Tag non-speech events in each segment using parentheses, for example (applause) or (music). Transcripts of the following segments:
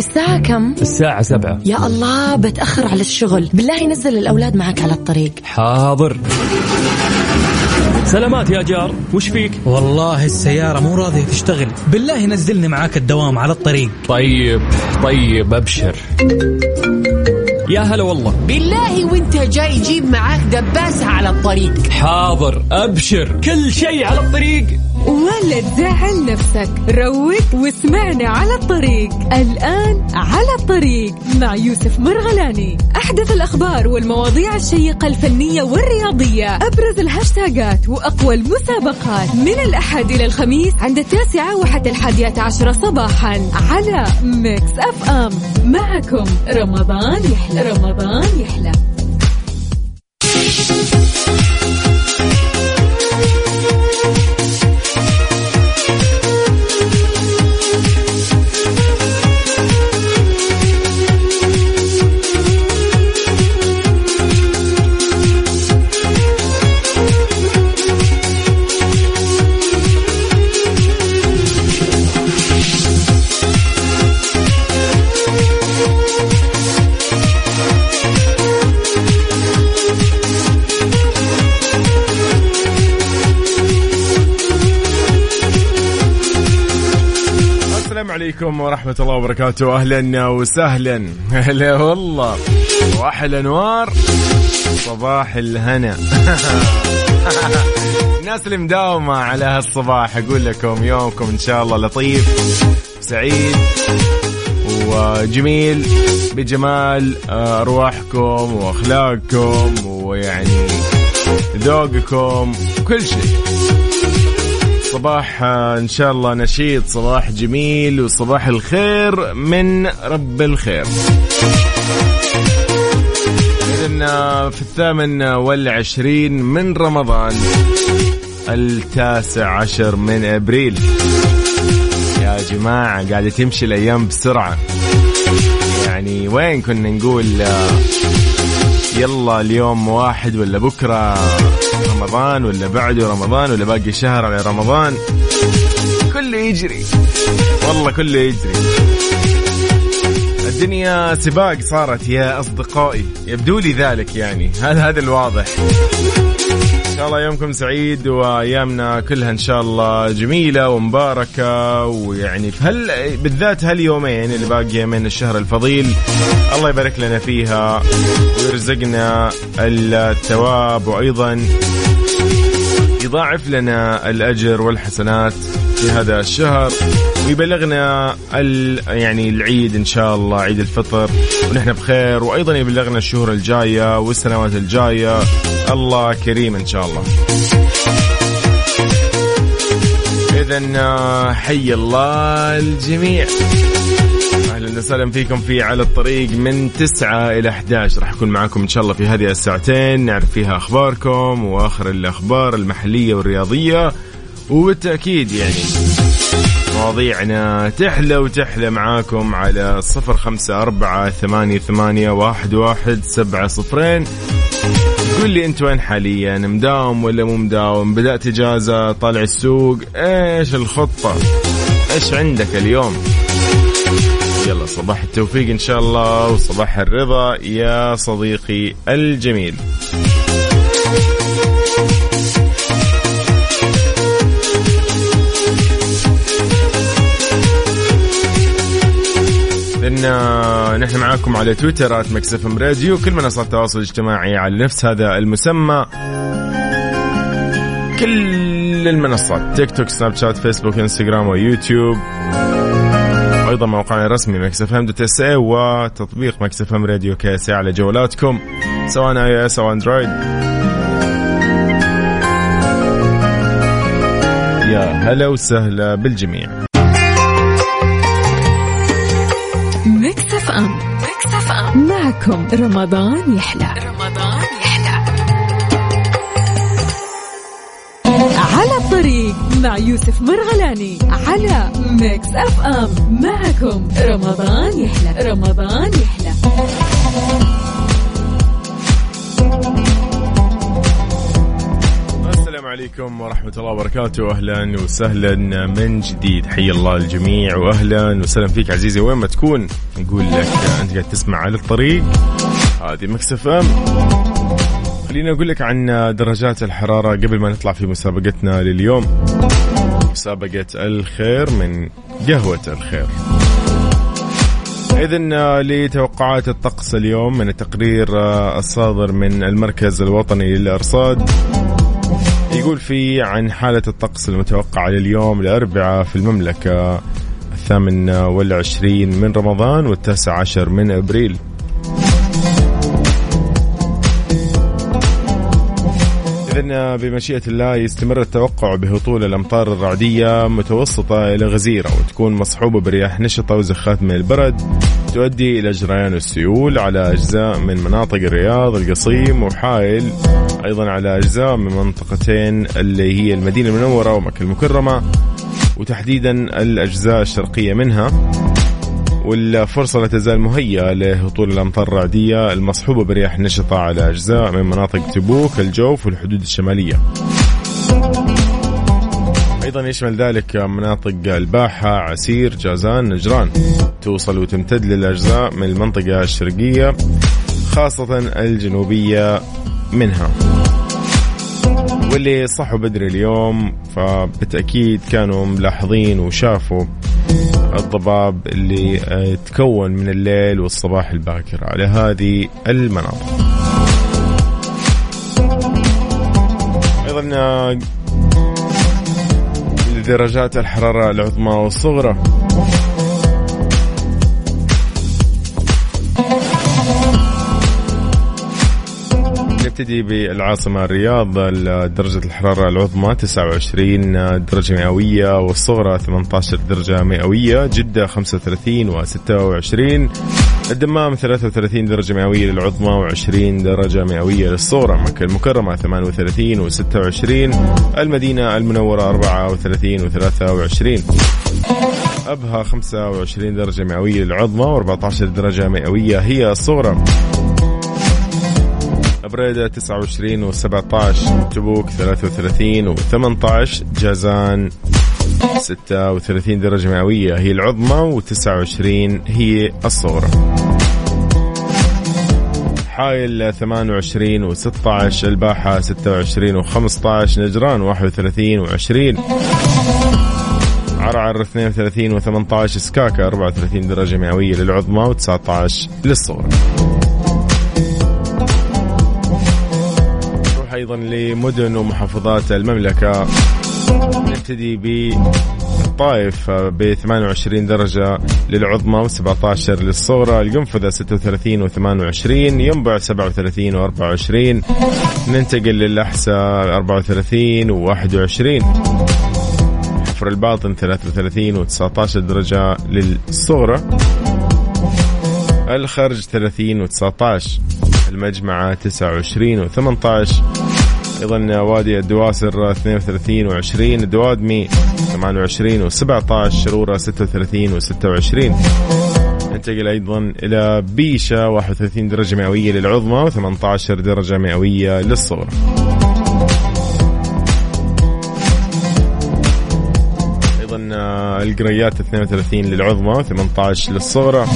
الساعة كم؟ الساعة سبعة. يا الله بتأخر على الشغل. بالله نزل الأولاد معك على الطريق. حاضر. سلامات يا جار. وش فيك؟ والله السيارة مو راضية تشتغل. بالله نزلني معاك الدوام على الطريق. طيب طيب أبشر. يا هلا والله. بالله وانت جاي جيب معاك دباسة على الطريق. حاضر أبشر. كل شيء على الطريق. ولا تزعل نفسك. روق واسمعنا على الطريق. الآن على الطريق مع يوسف مرغلاني. أحدث الأخبار والمواضيع الشيقة الفنية والرياضية. أبرز الهاشتاجات وأقوى المسابقات. من الأحد إلى الخميس عند التاسعة وحتى الحادية عشرة صباحا على Mix FM معكم رمضان يحلى. رمضان يحلى. عليكم ورحمة الله وبركاته. أهلا وسهلا. هلا والله. وأحلى أنوار. صباح الهنا. الناس اللي مداومة على هالصباح. أقول لكم يومكم إن شاء الله لطيف سعيد وجميل بجمال أرواحكم وأخلاقكم ويعني ذوقكم كل شيء. صباح آه، إن شاء الله نشيط صباح جميل وصباح الخير من رب الخير. إذن آه، في الثامن والعشرين من رمضان التاسع عشر من أبريل. يا جماعة قاعدة تمشي الأيام بسرعة. يعني وين كنا نقول آه، يلا اليوم واحد ولا بكرة؟ رمضان ولا بعده رمضان ولا باقي شهر على رمضان؟ كله يجري. والله كله يجري. الدنيا سباق صارت يا أصدقائي. يبدو لي ذلك يعني. هذا هذا الواضح. إن شاء الله يومكم سعيد وأيامنا كلها إن شاء الله جميلة ومباركة ويعني في هل بالذات هاليومين اللي باقي من الشهر الفضيل الله يبارك لنا فيها ويرزقنا الثواب وأيضا يضاعف لنا الأجر والحسنات في هذا الشهر. ويبلغنا ال يعني العيد إن شاء الله عيد الفطر. ونحن بخير. وأيضا يبلغنا الشهور الجاية والسنوات الجاية. الله كريم إن شاء الله. اذا حي الله الجميع. وسهلا فيكم في على الطريق من 9 إلى 11 راح أكون معاكم إن شاء الله في هذه الساعتين. نعرف فيها أخباركم وآخر الأخبار المحلية والرياضية وبالتأكيد يعني مواضيعنا تحلى وتحلى معاكم على صفر خمسة أربعة ثمانية, ثمانية واحد, واحد سبعة صفرين. قول لي أنت وين حاليا؟ مداوم ولا مو مداوم؟ بدأت إجازة طالع السوق إيش الخطة؟ إيش عندك اليوم؟ يلا صباح التوفيق إن شاء الله وصباح الرضا يا صديقي الجميل. لأن نحن معاكم على تويتر مكسف إم راديو كل منصات التواصل الاجتماعي على نفس هذا المسمى. كل المنصات تيك توك سناب شات فيسبوك إنستغرام ويوتيوب. أيضا موقعنا الرسمي Mix FM dot SA وتطبيق Mix FM Radio KSA على جوالاتكم سواء iOS أو أندرويد. يا هلا وسهلا بالجميع. Mix FM Mix FM. معكم رمضان يحلى. مع يوسف مرغلاني على Mix FM. معكم رمضان يحلى رمضان يحلى. السلام عليكم ورحمة الله وبركاته. أهلا وسهلا من جديد. حي الله الجميع وأهلا وسهلا فيك عزيزي. وين ما تكون نقول لك أنت قاعد تسمع على الطريق. هذه Mix FM. خليني أقول لك عن درجات الحرارة قبل ما نطلع في مسابقتنا لليوم. مسابقة الخير من قهوة الخير. إذا لتوقعات الطقس اليوم من التقرير الصادر من المركز الوطني للأرصاد. يقول في عن حالة الطقس المتوقعة لليوم الأربعاء في المملكة الثامن والعشرين من رمضان والتاسع عشر من أبريل. إذن بمشيئة الله يستمر التوقع بهطول الأمطار الرعدية متوسطة إلى غزيرة وتكون مصحوبة برياح نشطة وزخات من البرد تؤدي إلى جريان السيول على أجزاء من مناطق الرياض القصيم وحائل أيضا على أجزاء من منطقتين اللي هي المدينة المنورة ومكة المكرمة وتحديدا الأجزاء الشرقية منها. والفرصة لا تزال مهيئة لهطول الأمطار الرعدية المصحوبة برياح نشطة على أجزاء من مناطق تبوك الجوف والحدود الشمالية. أيضا يشمل ذلك مناطق الباحة عسير جازان نجران. توصل وتمتد للأجزاء من المنطقة الشرقية خاصة الجنوبية منها. واللي صحوا بدري اليوم فبالتأكيد كانوا ملاحظين وشافوا الضباب اللي آه، تكون من الليل والصباح الباكر على هذه المناطق. أيضا آه، درجات الحرارة العظمى والصغرى. نبتدي بالعاصمة الرياض درجة الحرارة العظمى 29 درجة مئوية والصغرى 18 درجة مئوية جدة 35 و 26 الدمام 33 درجة مئوية للعظمى و20 درجة مئوية للصغرى مكة المكرمة 38 و 26 المدينة المنورة 34 و 23 أبها 25 درجة مئوية للعظمى و14 درجة مئوية هي الصغرى. بريدة 29 و 17 تبوك 33 و 18 جازان 36 درجة مئوية. هي العظمى و 29 هي الصغرى. حايل 28 و 16 الباحة 26 و 15 نجران 31 و 20 عرعر 32 و 18 سكاكا 34 درجة مئوية للعظمى و 19 للصغرى. أيضا لمدن ومحافظات المملكة. نبتدي بالطائف ب 28 درجة للعظمى و17 للصغرى. القنفذة 36 و28 ينبع 37 و24 ننتقل للأحساء 34 و21 حفر الباطن 33 و19 درجة للصغرى. الخرج 30 و19 المجمعة 29 و18 أيضا وادي الدواسر 32 و20 الدوادمي 28 و17 شرورة 36 و26 ننتقل أيضا إلى بيشة 31 درجة مئوية للعظمى و18 درجة مئوية للصغرى. القريات 32 للعظمى و18 للصغرى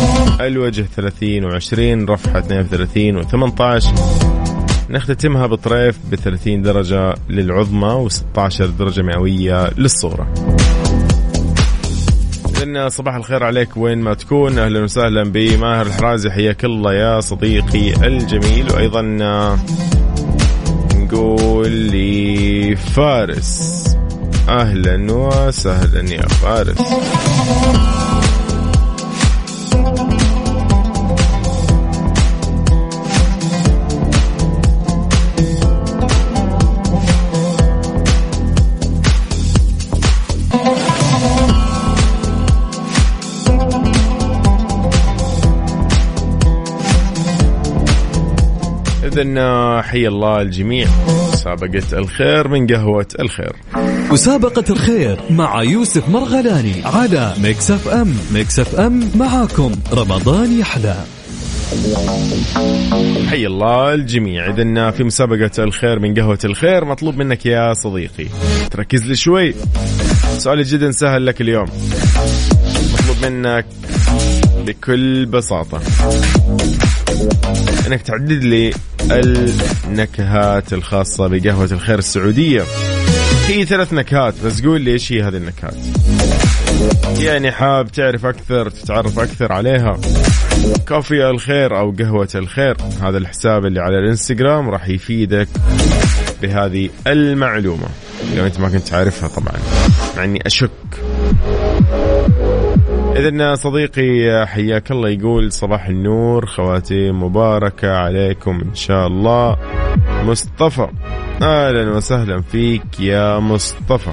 الوجه 30 و20 رفحة 32 و18 نختتمها بطريف ب 30 درجة للعظمى و16 درجة مئوية للصغرى. إن صباح الخير عليك وين ما تكون. أهلا وسهلا بماهر الحرازي حياك الله يا صديقي الجميل. وأيضا نقول لي فارس. أهلا وسهلا يا فارس. إذا حي الله الجميع. مسابقة الخير من قهوة الخير. مسابقة الخير مع يوسف مرغلاني على Mix FM Mix F M معاكم. رمضان يحلى. حي الله الجميع. اذا في مسابقة الخير من قهوة الخير مطلوب منك يا صديقي. تركز لي شوي. سؤالي جدا سهل لك اليوم. مطلوب منك بكل بساطة. إنك تعدد لي النكهات الخاصة بقهوة الخير السعودية. في ثلاث نكهات بس قول لي إيش هي هذه النكهات؟ يعني حاب تعرف أكثر تتعرف أكثر عليها؟ كوفي الخير أو قهوة الخير هذا الحساب اللي على الإنستغرام راح يفيدك بهذه المعلومة. لو أنت ما كنت عارفها طبعا مع إني أشك. إذن صديقي حياك الله. يقول صباح النور خواتيم مباركة عليكم إن شاء الله. مصطفى أهلا وسهلا فيك يا مصطفى.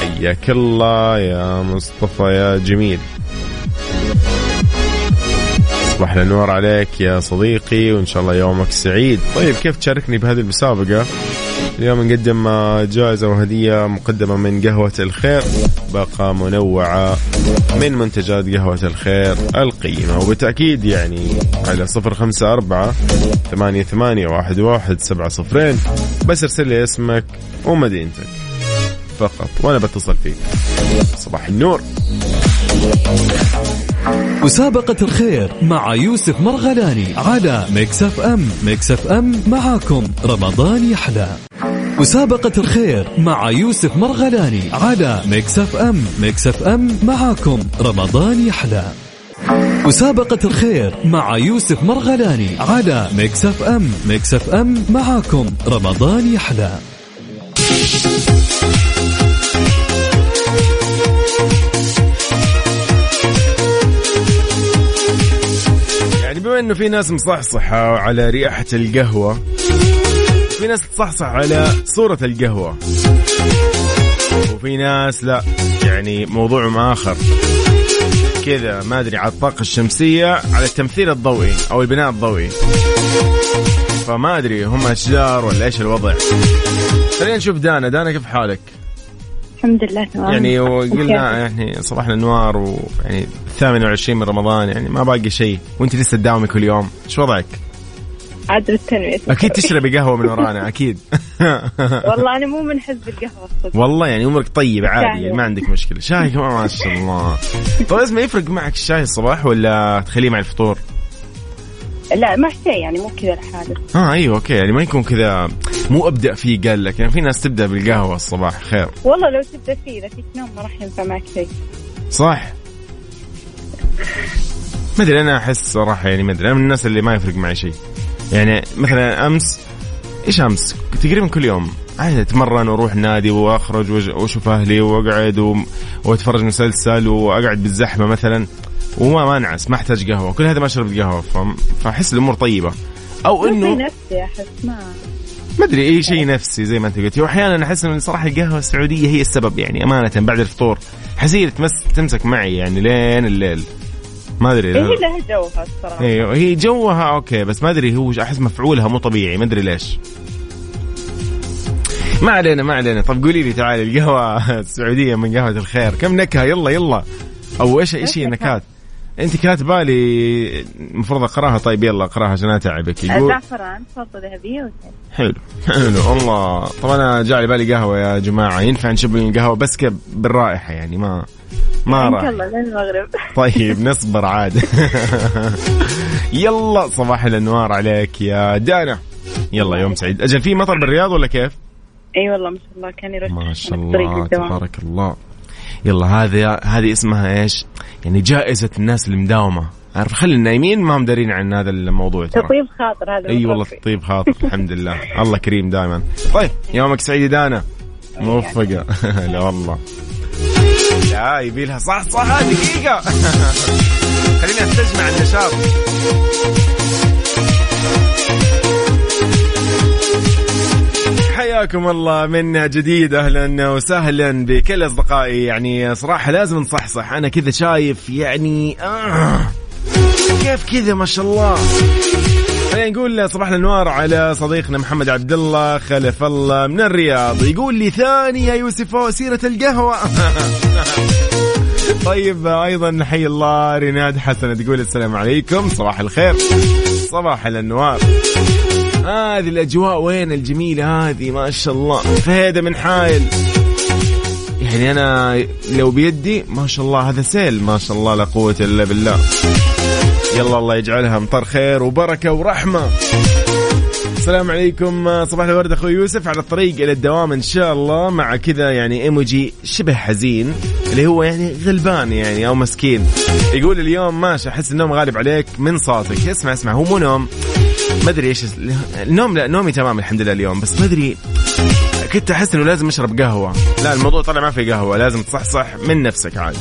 حياك الله يا مصطفى يا جميل. صباح النور عليك يا صديقي وإن شاء الله يومك سعيد. طيب كيف تشاركني بهذه المسابقة؟ اليوم نقدم جائزة وهدية مقدمة من قهوة الخير باقة منوعة من منتجات قهوة الخير القيمة. وبالتأكيد يعني على صفر خمسة أربعة ثمانية ثمانية واحد واحد سبعة صفرين. بس ارسل لي اسمك ومدينتك فقط وأنا بتصل فيك. صباح النور. مسابقة الخير مع يوسف مرغلاني على Mix FM. Mix FM معاكم. رمضان يحلى. مسابقة الخير مع يوسف مرغلاني على Mix FM Mix FM معاكم. رمضان يحلى. مسابقة الخير مع يوسف مرغلاني على Mix FM Mix FM معاكم. رمضان يحلى. يعني بما إنه في ناس مصحصحة على ريحة القهوة في ناس تصحصح على صورة القهوة. وفي ناس لا يعني موضوعهم آخر. كذا ما أدري على الطاقة الشمسية على التمثيل الضوئي أو البناء الضوئي. فما أدري هم أشجار ولا إيش الوضع. خلينا نشوف دانا. دانا كيف حالك؟ الحمد لله تمام. يعني وقلنا يعني صباح الانوار ويعني 28 من رمضان يعني ما باقي شيء. وأنت لسه تداومي كل يوم. إيش وضعك؟ عدل التنمية أكيد تشربي قهوة من ورانا أكيد. (laughs) والله أنا مو من حزب القهوة الصدق والله يعني أمورك طيب عادي شاي. ما عندك مشكلة. شاي كمان ما شاء الله. طيب اسمع يفرق معك الشاي الصباح ولا تخليه مع الفطور؟ لا مع شيء يعني مو كذا لحاله آه أيوه أوكي. يعني ما يكون كذا مو أبدأ فيه قال لك. يعني في ناس تبدأ بالقهوة الصباح خير. والله لو تبدأ فيه إذا فيك نوم ما راح ينفع معك شيء. صح. ما أدري أنا أحس صراحة يعني ما أدري. أنا من الناس اللي ما يفرق معي شيء. يعني مثلا أمس إيش أمس؟ تقريبا كل يوم. عادي أتمرن وأروح النادي وأخرج وأشوف أهلي وأقعد و... وأتفرج مسلسل وأقعد بالزحمة مثلا. وما ما انعس ما أحتاج قهوة. كل هذا ما شربت قهوة. فأحس الأمور طيبة. أو إنه نفسي أحس ما. ما أدري إي شيء نفسي زي ما أنت قلتي واحيانا أحس ان صراحة القهوة السعودية هي السبب يعني أمانة بعد الفطور. احس تمس تمسك معي يعني لين الليل. ما أدري هي لها جوها الصراحة. أيوه هي جوها أوكي بس ما أدري هو أحس مفعولها مو طبيعي ما أدري ليش. ما علينا ما علينا. طب قولي لي تعالي القهوة (laughs) السعودية من قهوة الخير. كم نكهة؟ يلا يلا. أو إيش إيش هي النكهات انت كاتبه لي المفروض اقراها. طيب يلا اقراها عشان اتعبك يقول الزعفران فضة ذهبية وزيت حلو. حلو. الله. طبعا أنا جاء على بالي قهوة يا جماعة. ينفع نشب القهوة بس بالرائحة يعني ما ما راح. لين المغرب. (laughs) طيب نصبر عاد. (laughs) يلا صباح الأنوار عليك يا دانا. يلا يوم سعيد. أجل في مطر بالرياض ولا كيف؟ إي والله ما شاء الله كان يرش ما شاء الله. تبارك الله. يلا هذه هذه اسمها إيش؟ يعني جائزة الناس المداومة. عارف خلي النايمين ما هم دارين عن هذا الموضوع ترى. تطيب خاطر هذا إي والله. تطيب خاطر الحمد لله. الله كريم دائما طيب يومك سعيد دانا. موفقة. (laughs) لا والله. لا يبي لها صح صح دقيقة. (laughs) خليني أستجمع النشاط. حياكم الله من جديد أهلا وسهلا بكل أصدقائي. يعني صراحة لازم نصحصح. أنا كذا شايف يعني آه كيف كذا ما شاء الله. خلينا نقول صباح الانوار على صديقنا محمد عبد الله خلف الله من الرياض. يقول لي ثاني يا يوسف سيرة القهوة. (laughs) طيب أيضا نحيي الله ريناد حسن تقول السلام عليكم. صباح الخير. صباح الأنوار. هذه الأجواء وين الجميلة هذه؟ ما شاء الله. فهيدة من حايل. يعني أنا لو بيدي ما شاء الله هذا سيل. ما شاء الله لا قوة إلا بالله. يلا الله يجعلها مطر خير وبركة ورحمة. السلام عليكم صباح الورد أخوي يوسف. على الطريق إلى الدوام إن شاء الله. مع كذا يعني إيموجي شبه حزين اللي هو يعني غلبان يعني أو مسكين. يقول اليوم ماشي أحس النوم غالب عليك من صوتك. اسمع اسمع هو مو نوم. ما أدري إيش النوم لا نومي تمام الحمد لله اليوم بس ما أدري كنت أحس إنه لازم أشرب قهوة. لا الموضوع طلع ما في قهوة لازم تصحصح من نفسك عادي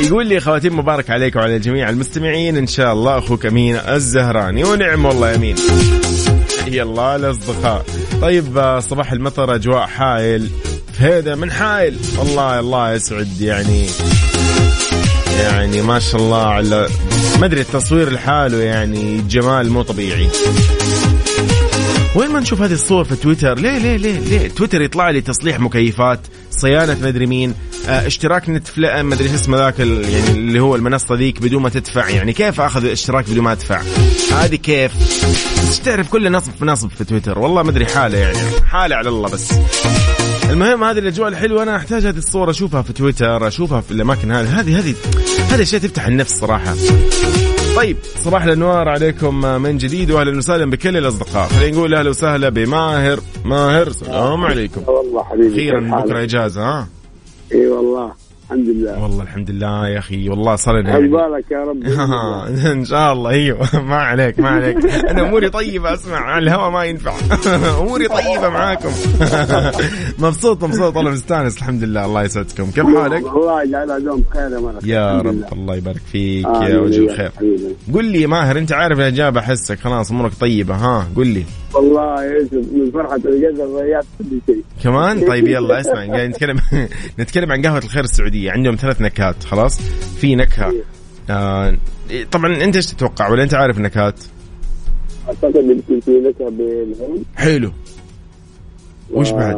يقول لي خواتيم مبارك عليك وعلى جميع المستمعين إن شاء الله أخوك أمين الزهراني ونعم والله أمين. يا الله الأصدقاء. طيب صباح المطر أجواء حايل فهيدا من حايل الله الله يسعد يعني. يعني ما شاء الله على ما أدري التصوير لحاله يعني جمال مو طبيعي. وين ما نشوف هذه الصور في تويتر؟ ليه ليه ليه ليه؟ تويتر يطلع لي تصليح مكيفات صيانة مدري مين آه اشتراك نتفلق مدري إيش اسمه ذاك يعني اللي هو المنصة ذيك بدون ما تدفع. يعني كيف أخذ اشتراك بدون ما أدفع؟ هذه كيف؟ تعرف كل نصب في نصب في تويتر. والله ما أدري حاله يعني حاله على الله بس. (laughs) المهم هذه الأجواء الحلوة. أنا أحتاج هذه الصور أشوفها في تويتر أشوفها في الأماكن هذه. هذه هذه هذه أشياء تفتح النفس صراحة. طيب صباح الأنوار عليكم من جديد واهلا وسهلا بكل الأصدقاء. خلينا نقول أهلا وسهلا بماهر. ماهر سلام عليكم. والله حبيبي أخيرا بكرة إجازة ها؟ إي والله. الحمد لله. والله الحمد لله يا أخي. والله صار لنا عقبالك يا رب؟ (laughs) إن شاء الله. أيوه. (laughs) ما عليك ما عليك. أنا أموري طيبة أسمع. على الهواء ما ينفع. (laughs) أموري طيبة معاكم. مبسوط مبسوط. والله مستانس. الحمد لله. الله يسعدكم. كيف حالك؟ الله يجعلها دوم خير يا ملك يا رب. الله يبارك فيك يا وجه الخير. قل لي ماهر أنت عارف الاجابه أحسك. خلاص أمورك طيبة. ها قل لي. والله يا يوسف من فرحة الجزر ضيعت كل شيء. كمان؟ طيب يلا اسمع. نتكلم نتكلم عن قهوة الخير السعودية. عندهم ثلاث نكهات خلاص؟ في نكهة. آه طبعا أنت إيش تتوقع؟ ولا أنت عارف النكهات؟ أعتقد يمكن في نكهة بالهند. حلو. وش بعد؟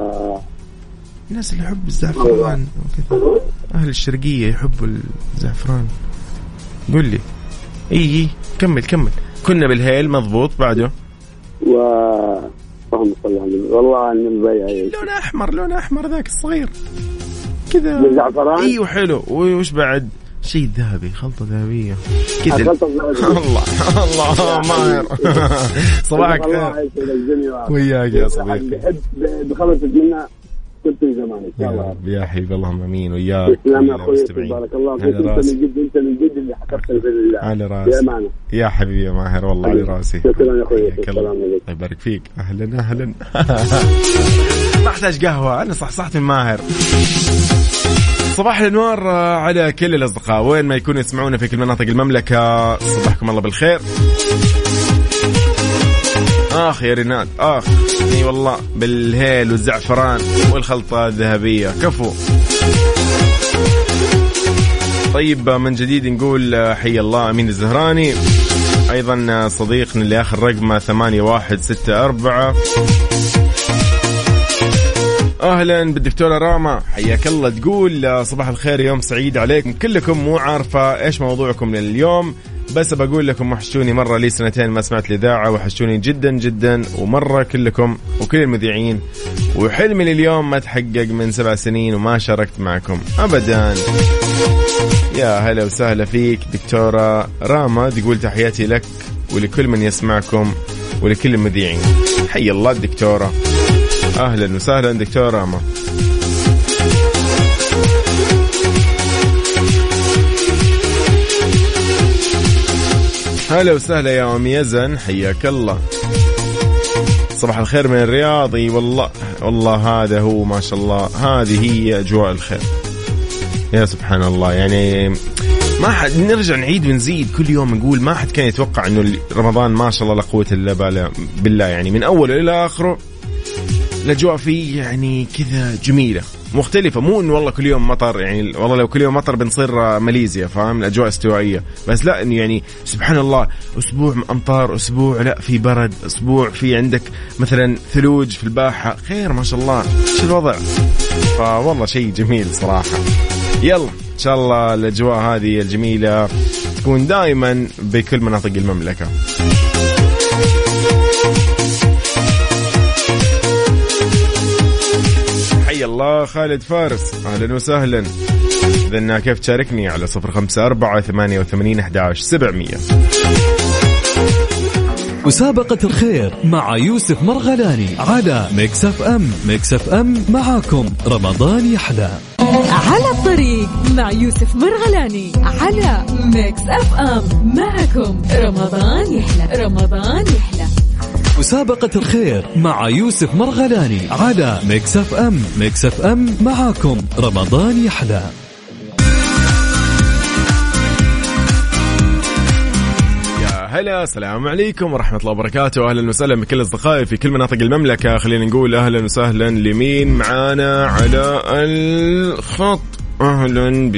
الناس اللي يحب الزعفران وكذا. أهل الشرقية يحبوا الزعفران. قل لي. إي إي كمل كمل. كنا بالهيل مضبوط بعده؟ و اللهم صل على النبي. والله ان البيع لون أحمر لون أحمر ذاك الصغير. كذا. بالزعفران إيوه حلو. وش بعد؟ شيء ذهبي خلطة ذهبية. كذا. الخلطة الذهبية. الله الله ماهر (laughs) صباحك. الله خير وياك يا صديقي. بحب بخلص منها كنت في زمان إن شاء يا الله. يا حبيبي اللهم آمين. وياك تسلم يا أخوي. بارك الله فيك. أنت من جد أنت من جد اللي حكمت في الله. على رأسي. يا حبيبي يا ماهر والله على راسي شكرا يا أخوي. السلام عليكم. الله يبارك فيك. أهلا أهلا. (laughs) ما أحتاج قهوة. أنا صحصحت من ماهر صباح الأنوار على كل الأصدقاء. وين ما يكونوا يسمعونا في كل مناطق المملكة صباحكم الله بالخير. آخ يا ريناد آخ. إي والله بالهيل والزعفران والخلطة الذهبية. كفو. طيب من جديد نقول حي الله أمين الزهراني. أيضا صديقنا اللي آخر رقمه 8164 أهلا بالدكتورة راما. حياك الله. تقول صباح الخير يوم سعيد عليكم. كلكم مو عارفة إيش موضوعكم لليوم. بس بقول لكم وحشتوني مرة لي سنتين ما سمعت الإذاعة وحشتوني جدا جدا ومرة كلكم وكل المذيعين. وحلمي لليوم ما تحقق من سبع سنين وما شاركت معكم ابدا. يا هلا وسهلا فيك دكتورة راما تقول تحياتي لك ولكل من يسمعكم ولكل المذيعين. حي الله الدكتورة. أهلا وسهلا دكتورة راما. هلا وسهلا يا أم يزن حياك الله. صباح الخير من الرياض اي والله والله هذا هو ما شاء الله هذه هي أجواء الخير. يا سبحان الله يعني ما حد نرجع نعيد ونزيد كل يوم نقول ما حد كان يتوقع إنه رمضان ما شاء الله لا قوة إلا بالله يعني من أوله إلى آخره. الأجواء فيه يعني كذا جميلة. مختلفة. مو إنه والله كل يوم مطر يعني والله لو كل يوم مطر بنصير ماليزيا فاهم؟ الأجواء استوائية. بس لا إنه يعني سبحان الله أسبوع أمطار أسبوع لا في برد أسبوع في عندك مثلا ثلوج في الباحة. خير ما شاء الله. شو الوضع؟ فوالله شيء جميل صراحة. يلا إن شاء الله الأجواء هذه الجميلة تكون دائما بكل مناطق المملكة. حي الله خالد فارس. أهلا وسهلا. اذا كيف تشاركني على صفر خمسة أربعة ثمانية وثمانين أحد سبعمية. مسابقة الخير مع يوسف مرغلاني على Mix FM Mix F M معاكم. رمضان يحلى. على الطريق مع يوسف مرغلاني على Mix FM معكم. رمضان يحلى. رمضان يحلى. مسابقة الخير مع يوسف مرغلاني على Mix FM Mix FM معاكم. رمضان يحلى. هلا السلام عليكم ورحمة الله وبركاته. أهلا وسهلا بكل أصدقائي في كل مناطق المملكة. خلينا نقول أهلا وسهلا لمين؟ معانا على الخط. أهلا ب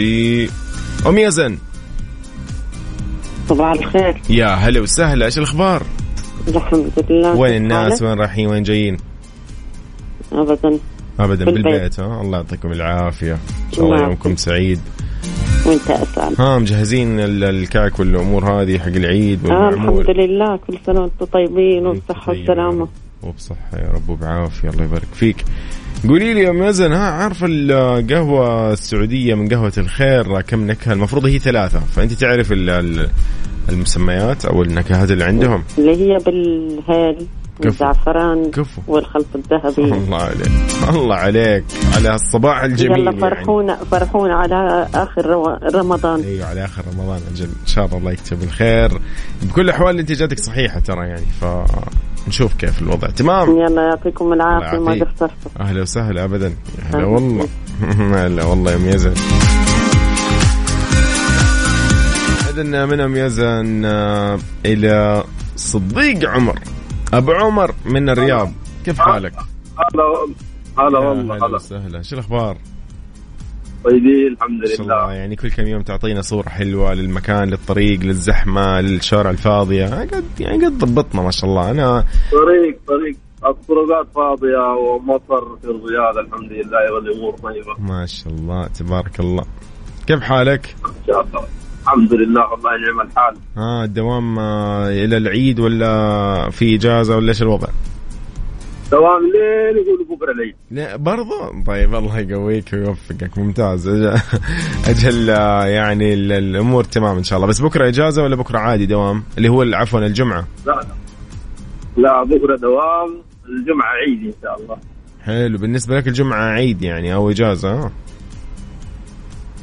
أم يزن. صباح الخير. يا هلا وسهلا. إيش الأخبار؟ الحمد لله. وين الناس؟ وين رايحين؟ وين جايين؟ أبدا. أبدا. بالبيت. بالبيت. ها الله يعطيكم العافية. إن شاء الله الله يومكم سعيد. وأنت أسأل ها مجهزين ال- الكعك والأمور هذه حق العيد آه والمعمول. الحمد لله. كل سنة وأنتم طيبين طيب والسلامة. رب. وبصحة يا رب وبعافية. الله يبارك فيك. قولي لي يا مازن ها عارفة القهوة السعودية من قهوة الخير كم نكهة؟ المفروض هي ثلاثة فأنت تعرف ال- المسميات أو النكهات اللي عندهم. اللي هي بالهيل والزعفران والخلط الذهبي. (laughs) الله عليك. الله عليك. على الصباح الجميل يلا يعني. فرحونا فرحونا على رو- رمضان. أيوه على آخر رمضان أجل إن شاء الله الله يكتب الخير. بكل الاحوال انت جاتك صحيحة ترى يعني فنشوف كيف الوضع. تمام؟ يلا يعطيكم العافية الله ما. قصرتوا. أهلا وسهلا ابدا. هلا. والله. (laughs) هلا والله يا ام اذن من يزن آه، إلى صديق عمر أبو عمر من الرياض. كيف حالك؟ هلا هلا والله هلا هلا. وسهلا. شو الأخبار؟ طيبين الحمد شاء الله لله يعني كل كم يوم تعطينا صورة حلوة للمكان للطريق للزحمة للشوارع الفاضية. قد يعني قد ضبطنا ما شاء الله. أنا طريق طريق. الطرقات فاضية ومطر في الرياض الحمد لله والأمور طيبة. ما شاء الله تبارك الله. كيف حالك؟ إن شاء الله. الحمد لله والله نعم الحال. ها الدوام إلى العيد ولا في إجازة ولا إيش الوضع؟ دوام لين يقولوا بكرة العيد. لا برضو؟ طيب الله يقويك ويوفقك. ممتاز. أجل آه، يعني ال- الأمور تمام إن شاء الله. بس بكرة إجازة ولا بكرة عادي دوام؟ اللي هو عفوا الجمعة. لا لا. لا بكرة دوام الجمعة عيد إن شاء الله. حلو. بالنسبة لك الجمعة عيد يعني أو إجازة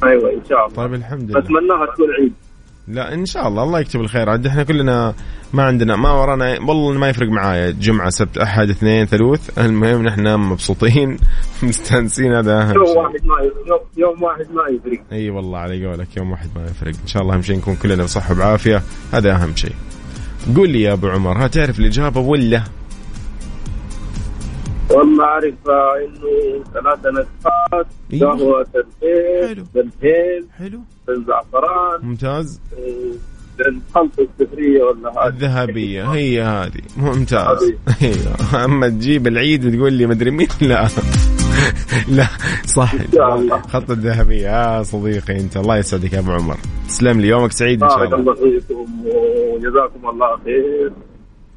ها؟ أيوة إن شاء الله. طيب الحمد لله. أتمناها تكون عيد. لا إن شاء الله. الله يكتب الخير. عاد إحنا كلنا ما عندنا ما ورانا والله ما يفرق معايا. جمعة سبت أحد اثنين ثلوث المهم نحن مبسوطين (laughs) مستانسين هذا أهم يوم واحد ما يوم, يوم واحد ما يفرق. أي والله على قولك يوم واحد ما يفرق. إن شاء الله اهم شيء نكون كلنا بصحة وبعافية. هذا أهم شيء. قول لي يا أبو عمر ها تعرف الإجابة ولا؟ والله أعرف آه، إنه ثلاثة نكهات أيوة. قهوة البيت. بالهيل حلو. بالزعفران ممتاز. بالخلط السفرية ولا هذا الذهبية هي هذه. ممتاز. هذه. (laughs) أيوه أما تجيب العيد وتقول لي مدري مين لا. (laughs) لا صح. خط الذهبية. يا صديقي أنت. الله يسعدك يا أبو عمر. تسلم لي. يومك سعيد إن شاء الله. الله وجزاكم الله خير.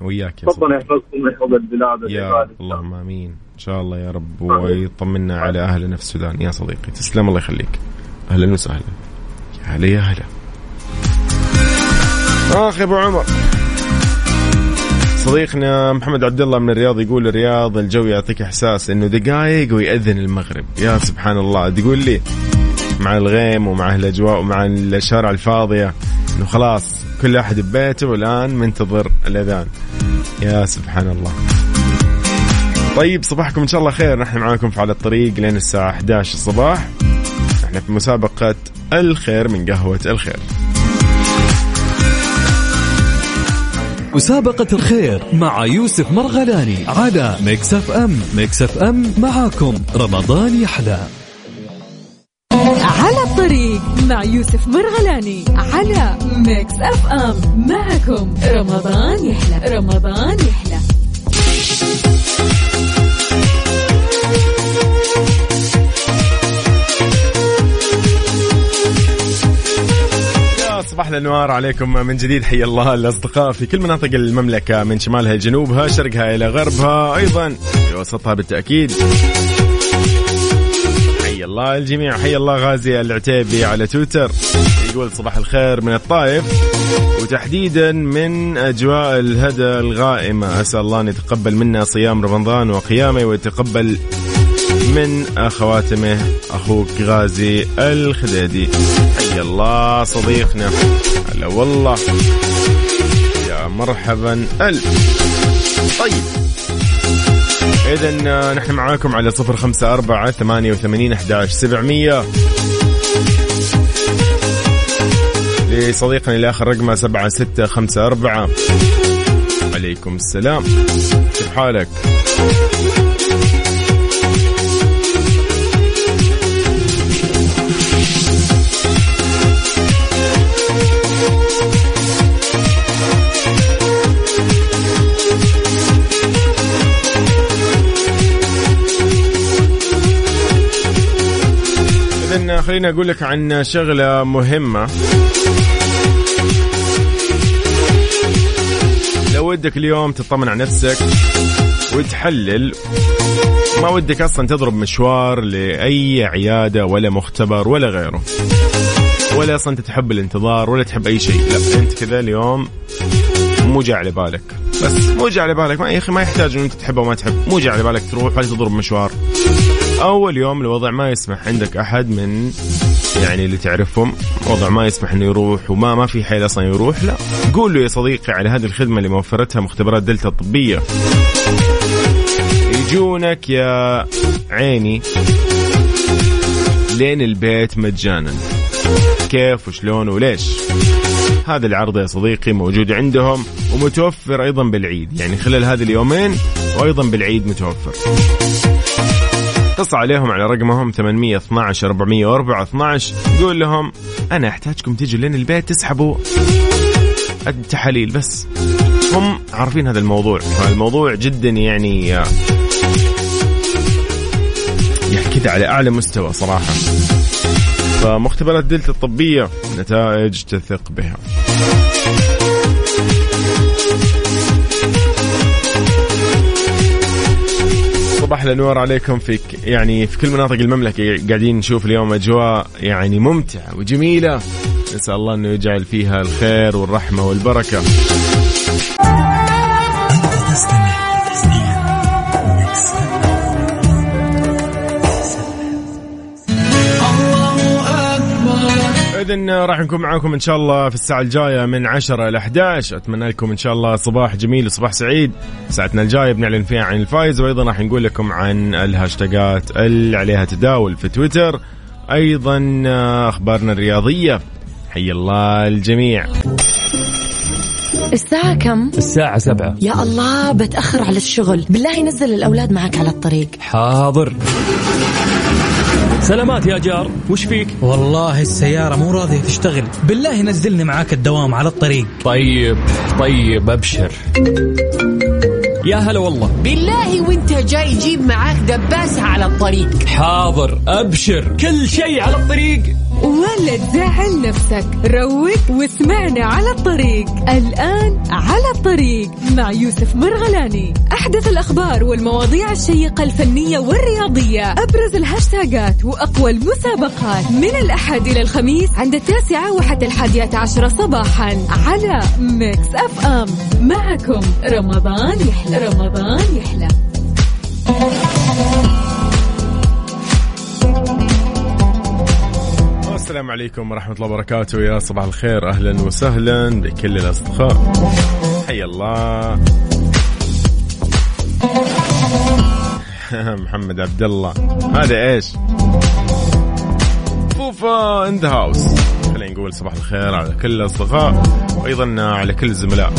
وياك يا ربنا يحفظكم ويحفظ البلاد يا اللهم آمين. إن شاء الله يا رب. ويطمنا على اهلنا في السودان. يا صديقي تسلم. الله يخليك. أهلا وسهلا. يا هلا يا هلا. آخ أبو عمر. صديقنا محمد عبد الله من الرياض يقول الرياض الجو يعطيك إحساس إنه دقائق ويأذن المغرب. يا سبحان الله. تقول لي مع الغيم ومع الأجواء ومع الشارع الفاضية إنه خلاص كل أحد ببيته والآن منتظر الأذان. يا سبحان الله طيب صباحكم إن شاء الله خير. نحن معاكم في على الطريق لين الساعة 11 الصباح. إحنا في مسابقة الخير من قهوة الخير. مسابقة الخير مع يوسف مرغلاني على Mix FM Mix FM معاكم. رمضان يحلى. على الطريق. مع يوسف مرغلاني على Mix FM معكم رمضان يحلى رمضان يحلى. صباح الأنوار عليكم من جديد حي الله الأصدقاء في كل مناطق المملكة من شمالها لجنوبها شرقها إلى غربها أيضا في وسطها بالتأكيد. الله الجميع. حي الله غازي العتيبي على تويتر. يقول صباح الخير من الطائف وتحديدا من أجواء الهدى الغائمة. أسأل الله أن يتقبل منا صيام رمضان وقيامه ويتقبل من خواتمه أخوك غازي الخديدي. حي الله صديقنا. هلا والله. يا مرحبا. ألف. طيب. إذا نحن معاكم على صفر خمسة أربعة ثمانية وثمانين أحداش سبعمية. لصديقنا اللي آخر رقمه سبعة ستة خمسة أربعة. عليكم السلام. كيف حالك؟ خليني أقول لك عن شغلة مهمة. لو ودك اليوم تطمن على نفسك وتحلل ما ودك أصلا تضرب مشوار لأي عيادة ولا مختبر ولا غيره. ولا أصلا تحب الانتظار ولا تحب أي شيء. لا أنت كذا اليوم مو جاي على بالك. بس مو جاي على بالك. ما يا أخي ما يحتاج ان انت تحب أو ما تحب. مو جاي على بالك تروح ولا تضرب مشوار. أول يوم الوضع ما يسمح عندك أحد من يعني اللي تعرفهم وضع ما يسمح إنه يروح وما ما في حيل أصلا يروح لا. قول له يا صديقي على هذه الخدمة اللي موفرتها مختبرات دلتا الطبية. يجونك يا عيني لين البيت مجانا. كيف وشلون وليش؟ هذا العرض يا صديقي موجود عندهم ومتوفر أيضا بالعيد. يعني خلال هذه اليومين وأيضا بالعيد متوفر. اتصل عليهم على رقمهم 812 404 12 قول لهم أنا أحتاجكم تجوا لين البيت تسحبوا التحاليل بس. هم عارفين هذا الموضوع فالموضوع جدا يعني يعني كذا على أعلى مستوى صراحة. فمختبرات دلتا الطبية نتائج تثق بها. صباح الأنوار عليكم في يعني في كل مناطق المملكة. قاعدين نشوف اليوم أجواء يعني ممتعة وجميلة. نسأل الله إنه يجعل فيها الخير والرحمة والبركة. إذن راح نكون معاكم إن شاء الله في الساعة الجاية من 10 إلى 11 أتمنى لكم إن شاء الله صباح جميل وصباح سعيد. ساعتنا الجاية بنعلن فيها عن الفايز وأيضا راح نقول لكم عن الهاشتاجات اللي عليها تداول في تويتر. أيضا أخبارنا الرياضية. حي الله الجميع. الساعة كم؟ الساعة سبعة. يا الله بتأخر على الشغل. بالله نزل الأولاد معك على الطريق. حاضر. سلامات يا جار وش فيك؟ والله السيارة مو راضية تشتغل. بالله نزلني معاك الدوام على الطريق. طيب طيب أبشر. يا هلا والله. بالله وانت جاي جيب معاك دباسة على الطريق. حاضر أبشر. كل شيء على الطريق. ولا تزعل نفسك. روق واسمعنا على الطريق. الآن على الطريق مع يوسف مرغلاني. أحدث الأخبار والمواضيع الشيقة الفنية والرياضية. أبرز الهاشتاجات وأقوى المسابقات. من الأحد إلى الخميس عند التاسعة وحتى الحادية عشرة صباحا على Mix FM معكم رمضان يحلى. رمضان يحلى. السلام عليكم ورحمة الله وبركاته. يا صباح الخير. أهلا وسهلا بكل الأصدقاء. حي الله. (laughs) محمد عبد الله هذا إيش؟ فوفا ان ذا هاوس خلينا نقول صباح الخير على كل الأصدقاء وأيضا على كل الزملاء.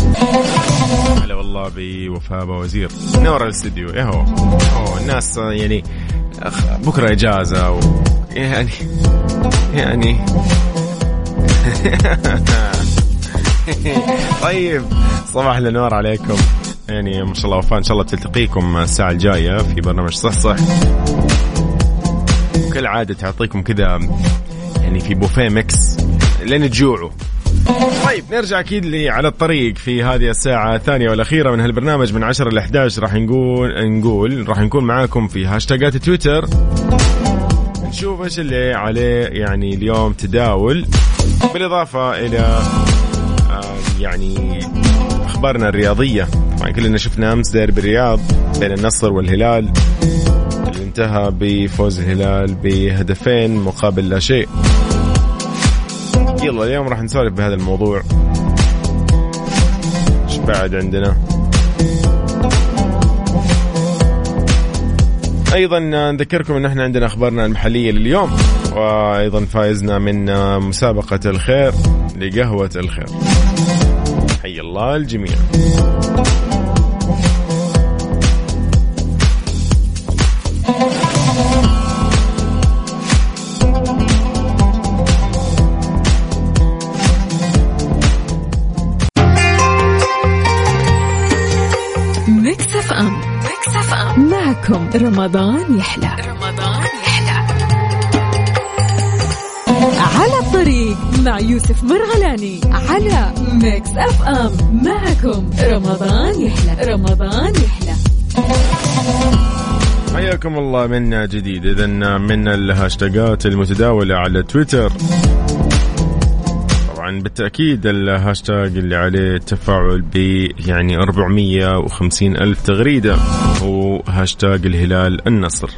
هلا والله بوفاء وزير. نور الاستديو. يا هو. أوه الناس يعني بكرة إجازة و يعني يعني. (laughs) طيب صباح النور عليكم. يعني ما شاء الله وفاء إن شاء الله تلتقيكم الساعة الجاية في برنامج صح صح كالعاده تعطيكم كذا يعني في بوفيه Mix لين تجوعوا. طيب نرجع أكيد لي على الطريق في هذه الساعة الثانية والأخيرة من هالبرنامج من 10 ل 11 راح نقول نقول راح نكون معاكم في هاشتاجات تويتر. نشوف إيش اللي عليه يعني اليوم تداول. بالإضافة إلى آه، يعني أخبارنا الرياضية. طبعا كلنا شفنا أمس ديربي الرياض بين النصر والهلال. اللي انتهى بفوز الهلال بهدفين مقابل لا شيء. يلا اليوم راح نسولف بهذا الموضوع. إيش بعد عندنا؟ أيضا نذكركم إن إحنا عندنا أخبارنا المحلية لليوم وأيضا فايزنا من مسابقة الخير لقهوة الخير. حي الله الجميع. ام معكم رمضان يحلى. رمضان يحلى على الطريق مع يوسف مرغلاني على Mix FM معكم رمضان يحلى. رمضان يحلى. حياكم الله من جديد. اذا من الهاشتاجات المتداولة على تويتر. بالتأكيد الهاشتاج اللي عليه تفاعل ب يعني 450 ألف تغريدة هو هاشتاج الهلال النصر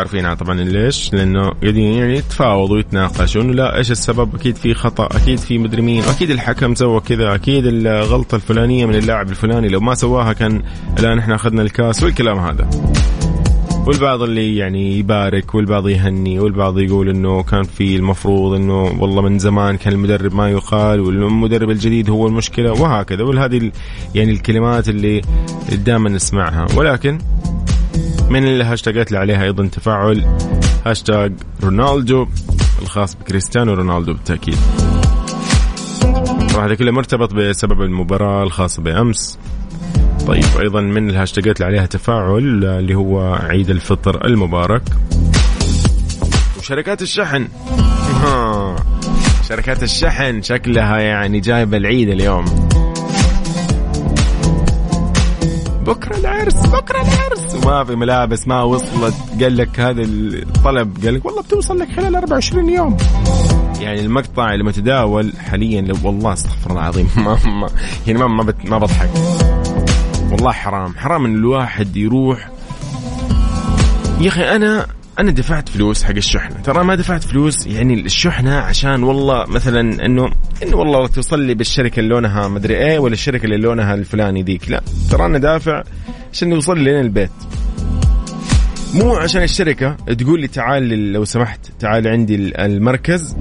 أنتم طبعا ليش؟ لأنه قاعدين يعني يتفاوضوا ويتناقشوا انه لا إيش السبب؟ أكيد في خطأ، أكيد في مدري مين، أكيد الحكم سوى كذا، أكيد الغلطة الفلانية من اللاعب الفلاني لو ما سواها كان الآن إحنا أخذنا الكاس والكلام هذا. والبعض اللي يعني يبارك والبعض يهني والبعض يقول إنه كان في المفروض إنه والله من زمان كان المدرب ما يقال والمدرب الجديد هو المشكلة وهكذا. وهذه يعني الكلمات اللي دائما نسمعها. ولكن من الهاشتاجات اللي عليها أيضا تفاعل هاشتاج رونالدو الخاص بكريستيانو رونالدو بالتأكيد. طبعا هذا كله مرتبط بسبب المباراة الخاصة بأمس. طيب أيضا من الهاشتاجات اللي عليها تفاعل اللي هو عيد الفطر المبارك. وشركات الشحن. (laughs) شركات الشحن شكلها يعني جايبة العيد اليوم. بكرة العرس بكرة العرس. وما في ملابس ما وصلت. قال لك هذا الطلب قال لك والله بتوصل لك خلال 24 يوم. يعني المقطع المتداول حاليا والله أستغفر الله العظيم (laughs) ما, ما يعني ما ما بضحك. والله حرام. حرام إن الواحد يروح. يا أخي أنا أنا دفعت فلوس حق الشحنة. ترى ما دفعت فلوس يعني الشحنة عشان والله مثلا إنه إنه والله توصل لي بالشركة اللي لونها مدري إيه ولا الشركة اللي لونها الفلاني ذيك. لا ترى أنا دافع عشان يوصل لي لين البيت. مو عشان الشركة. تقول لي تعال لو سمحت تعال عندي المركز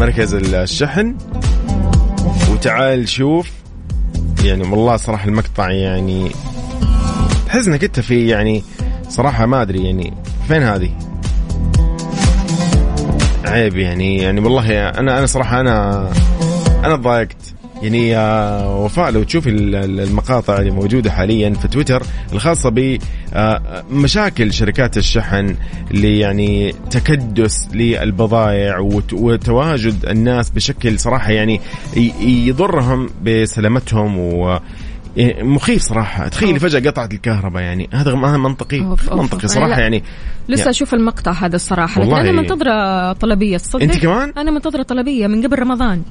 مركز الشحن. وتعال شوف يعني والله صراحة المقطع يعني انك انت في يعني صراحة ما أدري يعني فين هذه؟ عيب يعني يعني والله أنا أنا صراحة أنا أنا ضايقت. يعني يا وفاء لو تشوفي المقاطع اللي موجودة حاليا في تويتر الخاصة بمشاكل شركات الشحن اللي يعني تكدس للبضائع وتواجد الناس بشكل صراحة يعني يضرهم بسلامتهم و مخيف صراحة. تخيلي فجأة قطعت الكهرباء يعني. هذا ما منطقي أوف أوف منطقي صراحة يعني. لسه يعني أشوف المقطع هذا الصراحة والله أنا منتظرة طلبية تصدق؟ أنت كمان؟ أنا منتظرة طلبية من قبل رمضان.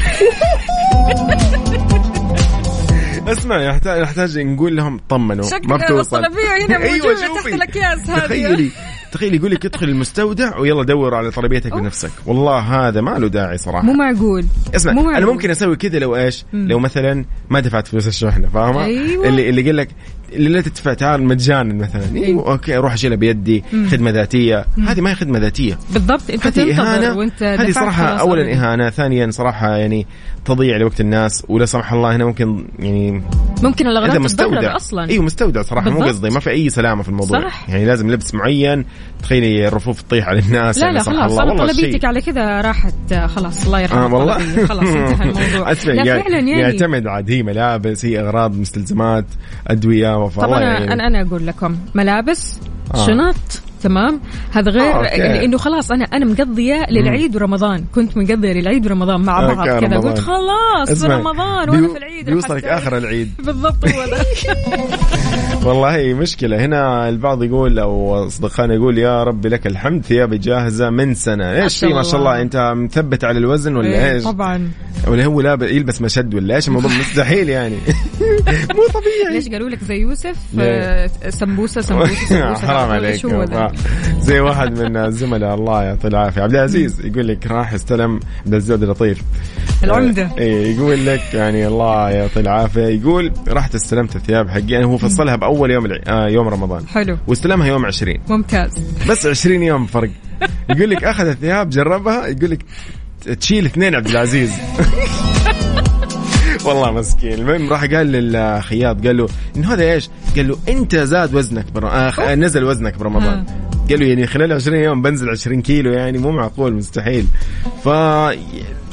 (laughs) اسمع يحتاج نحتاج نقول لهم طمنوا. ما بتوصل. هنا (laughs) موجودة أيوة تحت الأكياس هذه. تخيلي. تخيل يقول لك ادخل المستودع ويلا دور على طلبيتك بنفسك. والله هذا ما له داعي صراحة. مو معقول. اسمع مو معقول. أنا ممكن أسوي كذا لو إيش؟ مم. لو مثلا ما دفعت فلوس الشحنة فاهمة؟ أيوة. اللي اللي قال لك اللي لا تدفع تعال مجانا مثلا. أيوة. أوكي أروح اشيلها بيدي مم. خدمة ذاتية. هذه ما هي خدمة ذاتية. بالضبط أنت إهانة. وأنت هذه صراحة اولا إهانة ثانيا صراحة يعني تضيع لوقت الناس ولا سمح الله هنا ممكن يعني ممكن الأغراض تتضرر أصلا. أيوه مستودع صراحة مو قصدي ما في أي سلامة في الموضوع. صح. يعني لازم لبس معين تخيلي الرفوف تطيح على الناس لا يعني لا خلاص الله طلبيتك على كذا راحت خلاص الله يرحمه آه والله. خلاص (laughs) انتهى الموضوع. لا فعلا يعني يعتمد عاد هي ملابس هي أغراض مستلزمات أدوية طبعا يعني. أنا أنا أقول لكم ملابس آه. شنط تمام؟ هذا غير آه، okay. إنه خلاص أنا أنا مقضية للعيد ورمضان. كنت مقضية للعيد ورمضان مع بعض okay، كذا. قلت خلاص في رمضان وأنا في العيد بيوصلك آخر العيد. بالضبط هو. (laughs) والله مشكلة. هنا البعض يقول أو أصدقائنا يقول يا ربي لك الحمد ثيابي جاهزة من سنة. إيش شاء في ما شاء الله. أنت مثبت على الوزن ولا إيه، إيش؟ طبعا. ولا هو لاب يلبس مشد ولا إيش؟ الموضوع (laughs) مستحيل يعني. (laughs) مو طبيعي. ليش قالوا لك زي يوسف؟ آه، سمبوسة سمبوسة (laughs) سمبوسة. حرام عليك؟ زي واحد من الزملاء الله يعطيه العافية. عبد العزيز يقول لك راح استلم عبد العزيز عبد اللطيف. العمدة. اي يقول لك يعني الله يعطيه العافية. يقول رحت استلمت الثياب حقي. يعني هو فصلها باول يوم الع... آه يوم رمضان. حلو. واستلمها يوم 20 ممتاز. بس 20 يوم فرق. يقول لك أخذ الثياب جربها يقول لك تشيل اثنين عبد العزيز. (laughs) والله مسكين. المهم راح قال للخياط قال له إنه هذا إيش؟ قال له أنت زاد وزنك بر... آه نزل وزنك برمضان. قال له يعني خلال 20 يوم بنزل 20 كيلو يعني مو معقول مستحيل. ف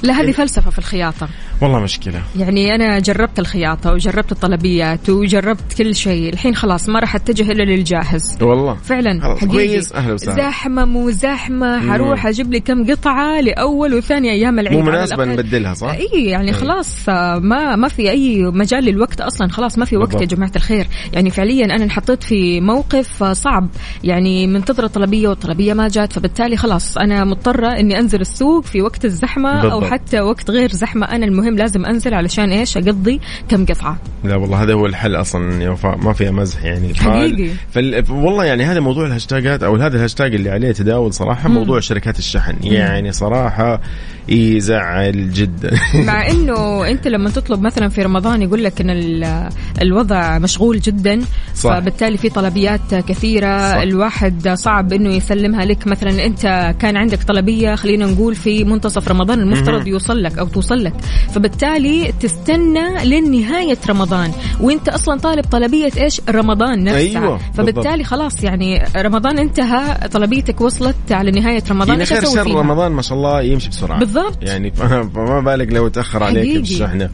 لا هذه فلسفة في الخياطة. والله مشكلة. يعني أنا جربت الخياطة وجربت الطلبيات وجربت كل شيء الحين خلاص ما راح أتجه إلا للجاهز. والله. فعلا خلاص، كويس، أهلا وسهلا. زحمة مو زحمة حروح أجيب لي كم قطعة لأول وثاني أيام العيد. مو الأقل. نبدلها صح؟ اي يعني خلاص آه، ما ما في أي مجال للوقت أصلا. خلاص ما في وقت يا. جماعة الخير. يعني فعليا أنا انحطيت في موقف صعب. يعني منتظره الطلبية والطلبية ما جات فبالتالي خلاص أنا مضطرة إني أنزل السوق في وقت الزحمة أو بالضبط. حتى وقت غير زحمة. أنا المهم لازم أنزل علشان إيش؟ أقضي كم قطعة. لا والله هذا هو الحل أصلا يا وفاء ما فيها مزح يعني. حقيقي. فال... والله يعني هذا موضوع الهاشتاجات أو هذا الهاشتاج اللي عليه تداول صراحة موضوع شركات الشحن. يعني صراحة يزعل جدا. (laughs) مع إنه أنت لما تطلب مثلا في رمضان يقول لك إن ال- الوضع مشغول جدا صح. فبالتالي في طلبيات كثيرة. صح. الواحد صعب إنه يسلمها لك. مثلا أنت كان عندك طلبية خلينا نقول في منتصف رمضان المفترض يوصل لك أو توصل لك. فبالتالي تستنى لنهاية رمضان وانت أصلا طالب طلبية إيش رمضان نفسها أيوة، فبالتالي بالضبط. خلاص يعني رمضان انتهى طلبيتك وصلت على نهاية رمضان يعني خير فيها؟ رمضان ما شاء الله يمشي بسرعة بالضبط. يعني (laughs) فما بالك لو تأخر عليك. بالشحنه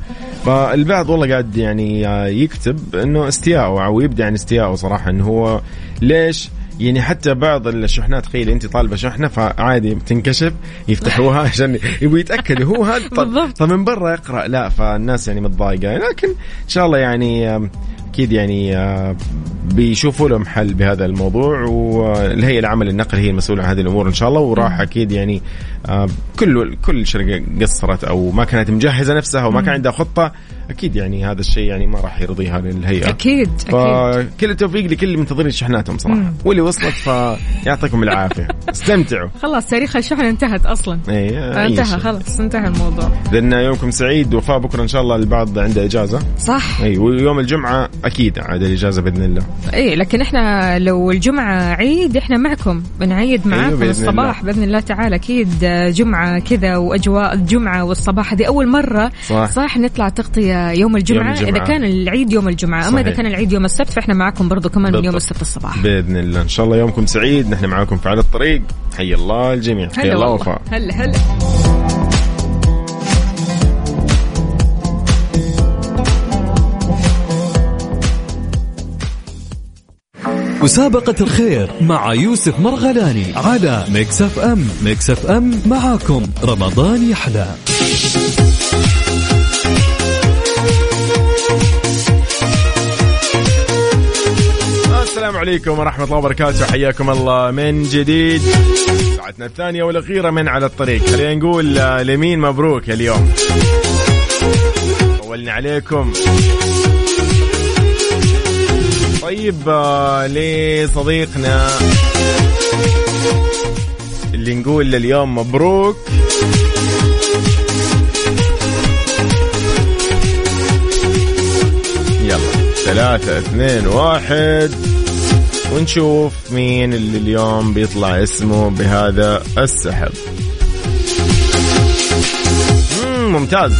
فالبعض والله قاعد يعني يكتب إنه استياء أو يبدا عن استياء صراحة إنه هو ليش يعني حتى بعض الشحنات تخيل انت طالبة شحنة فعادي بتنكشف يفتحوها (laughs) عشان يبغوا يتاكدوا هو هذا طب, بالضبط. طب من برا يقرأ. لا فالناس يعني متضايقة. لكن إن شاء الله يعني أكيد يعني بيشوفوا لهم حل بهذا الموضوع والهيئة العمل النقل هي المسؤولة عن هذه الأمور إن شاء الله وراح أكيد يعني كل كل شركة قصرت أو ما كانت مجهزة نفسها وما كان عندها خطة أكيد يعني هذا الشيء يعني ما راح يرضيها للهيئة. أكيد أكيد. فكل التوفيق لكل اللي منتظرين شحناتهم صراحة. واللي وصلت فيعطيكم العافية. (laughs) استمتعوا. خلاص تاريخ الشحن انتهت أصلا. اي أي انتهى. خلاص انتهى الموضوع. لأن يومكم سعيد وفاء بكرة إن شاء الله البعض عنده إجازة. صح. إي ويوم الجمعة أكيد عاد الإجازة بإذن الله. إي لكن إحنا لو الجمعة عيد إحنا معكم. بنعيد معاكم أيوة بإذن الصباح الله. بإذن الله تعالى. أكيد جمعة كذا وأجواء الجمعة والصباح هذه أول مرة صح. صح نطلع تغطية يوم الجمعة, يوم الجمعة. إذا كان العيد يوم الجمعة أما إذا صحيح. كان العيد يوم السبت فإحنا معاكم برضو كمان من يوم بالضبط. السبت الصباح بإذن الله إن شاء الله يومكم سعيد نحن معاكم في على الطريق حي الله الجميع حي الله. وفاء هلا هلا مسابقة الخير مع يوسف مرغلاني على Mix FM Mix FM معاكم. رمضان يحلى. السلام عليكم ورحمة الله وبركاته. حياكم الله من جديد. ساعتنا الثانية والأخيرة من على الطريق. خلينا نقول آه، لمين مبروك اليوم؟ طولنا عليكم. طيب آه، لصديقنا اللي نقول اليوم مبروك. يلا ثلاثة اثنين واحد. ونشوف مين اللي اليوم بيطلع اسمه بهذا السحب. مم، ممتاز.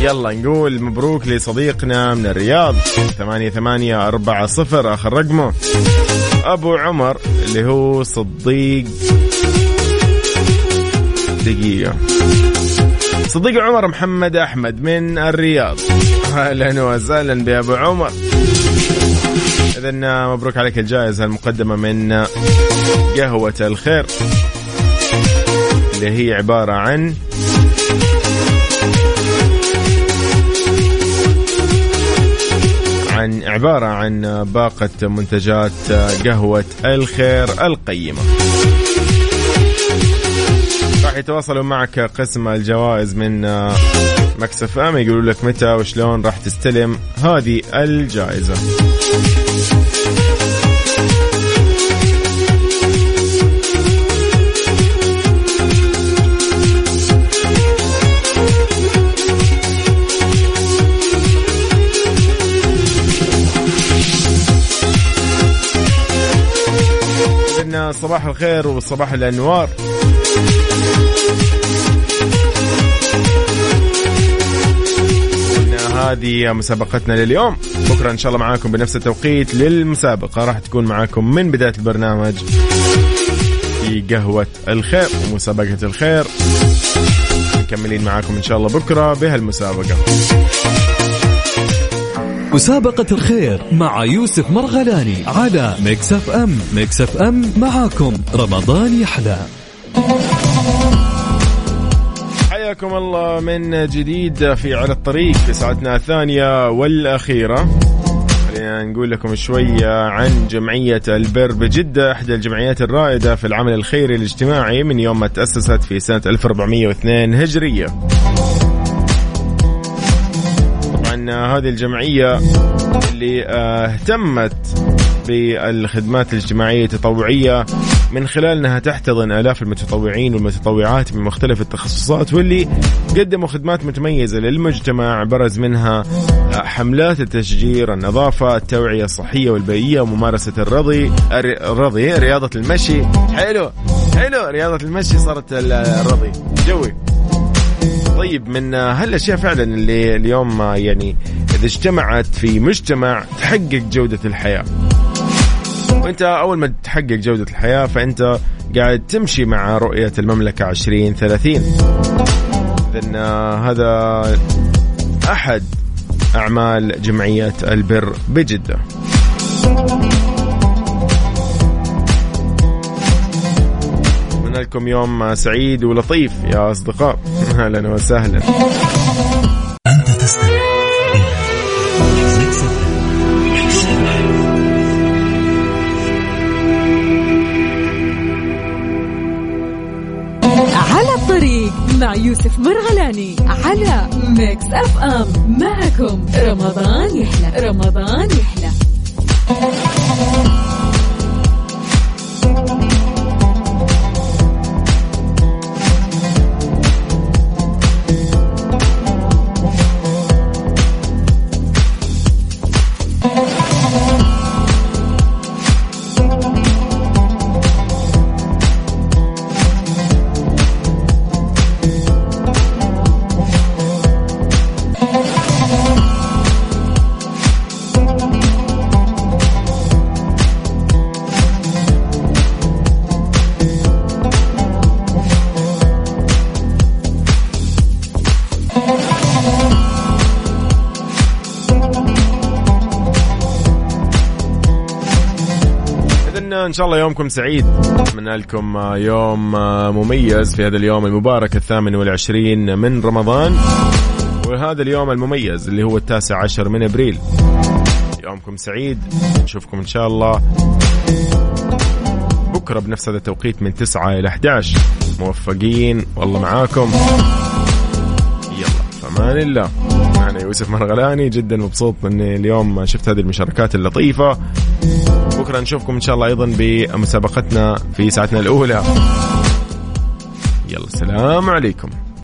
يلا نقول مبروك لصديقنا من الرياض. ثمانية ثمانية أربعة صفر آخر رقمه. أبو عمر اللي هو صديق دقيقة. صديق عمر محمد أحمد من الرياض. أهلا وسهلا بأبو عمر. اذا مبروك عليك الجائزة المقدمة من قهوة الخير اللي هي عبارة عن عن عبارة عن باقة منتجات قهوة الخير القيمة. راح يتواصلوا معك قسم الجوائز من مكسف ام يقولوا لك متى وشلون راح تستلم هذه الجائزة. صباح الخير وصباح الأنوار. هذه مسابقتنا لليوم. بكرة إن شاء الله معاكم بنفس التوقيت للمسابقة. راح تكون معاكم من بداية البرنامج في قهوة الخير ومسابقة الخير. مكملين معاكم إن شاء الله بكرة بهالمسابقة. مسابقة الخير مع يوسف مرغلاني على Mix FM Mix FM معاكم. رمضان يحلى. حياكم الله من جديد في على الطريق في ساعتنا الثانية والأخيرة. خلينا نقول لكم شوية عن جمعية البر بجدة إحدى الجمعيات الرائدة في العمل الخيري الاجتماعي من يوم ما تأسست في سنة 1402 هجرية. هذه الجمعية اللي آه، اهتمت بالخدمات الاجتماعية التطوعية من خلال انها تحتضن آلاف المتطوعين والمتطوعات من مختلف التخصصات واللي قدموا خدمات متميزة للمجتمع برز منها آه، حملات التشجير، النظافة، التوعية الصحية والبيئية وممارسه الرضي الرضي رياضة المشي، حلو حلو رياضة المشي صارت الرضي. جوي. طيب من هالأشياء فعلا اللي اليوم يعني إذا اجتمعت في مجتمع تحقق جودة الحياة. وأنت أول ما تحقق جودة الحياة فأنت قاعد تمشي مع رؤية المملكة 2030 اذا هذا أحد أعمال جمعية البر بجدة. لكم يوم سعيد ولطيف يا أصدقاء. (laughs) أهلا وسهلا. أنت تستمع على الطريق مع يوسف مرغلاني على Mix FM. معكم رمضان يحلى رمضان يحلى. شاء الله يومكم سعيد. أتمنى لكم يوم مميز في هذا اليوم المبارك الثامن والعشرين من رمضان. وهذا اليوم المميز اللي هو التاسع عشر من أبريل. يومكم سعيد. نشوفكم إن شاء الله بكرة بنفس هذا التوقيت من 9 إلى 11 موفقين. والله معاكم. يلا فمان الله. أنا يوسف مرغلاني. جدا مبسوط إني اليوم شفت هذه المشاركات اللطيفة. بكره نشوفكم إن شاء الله أيضا بمسابقتنا في ساعتنا الأولى. يلا سلام عليكم.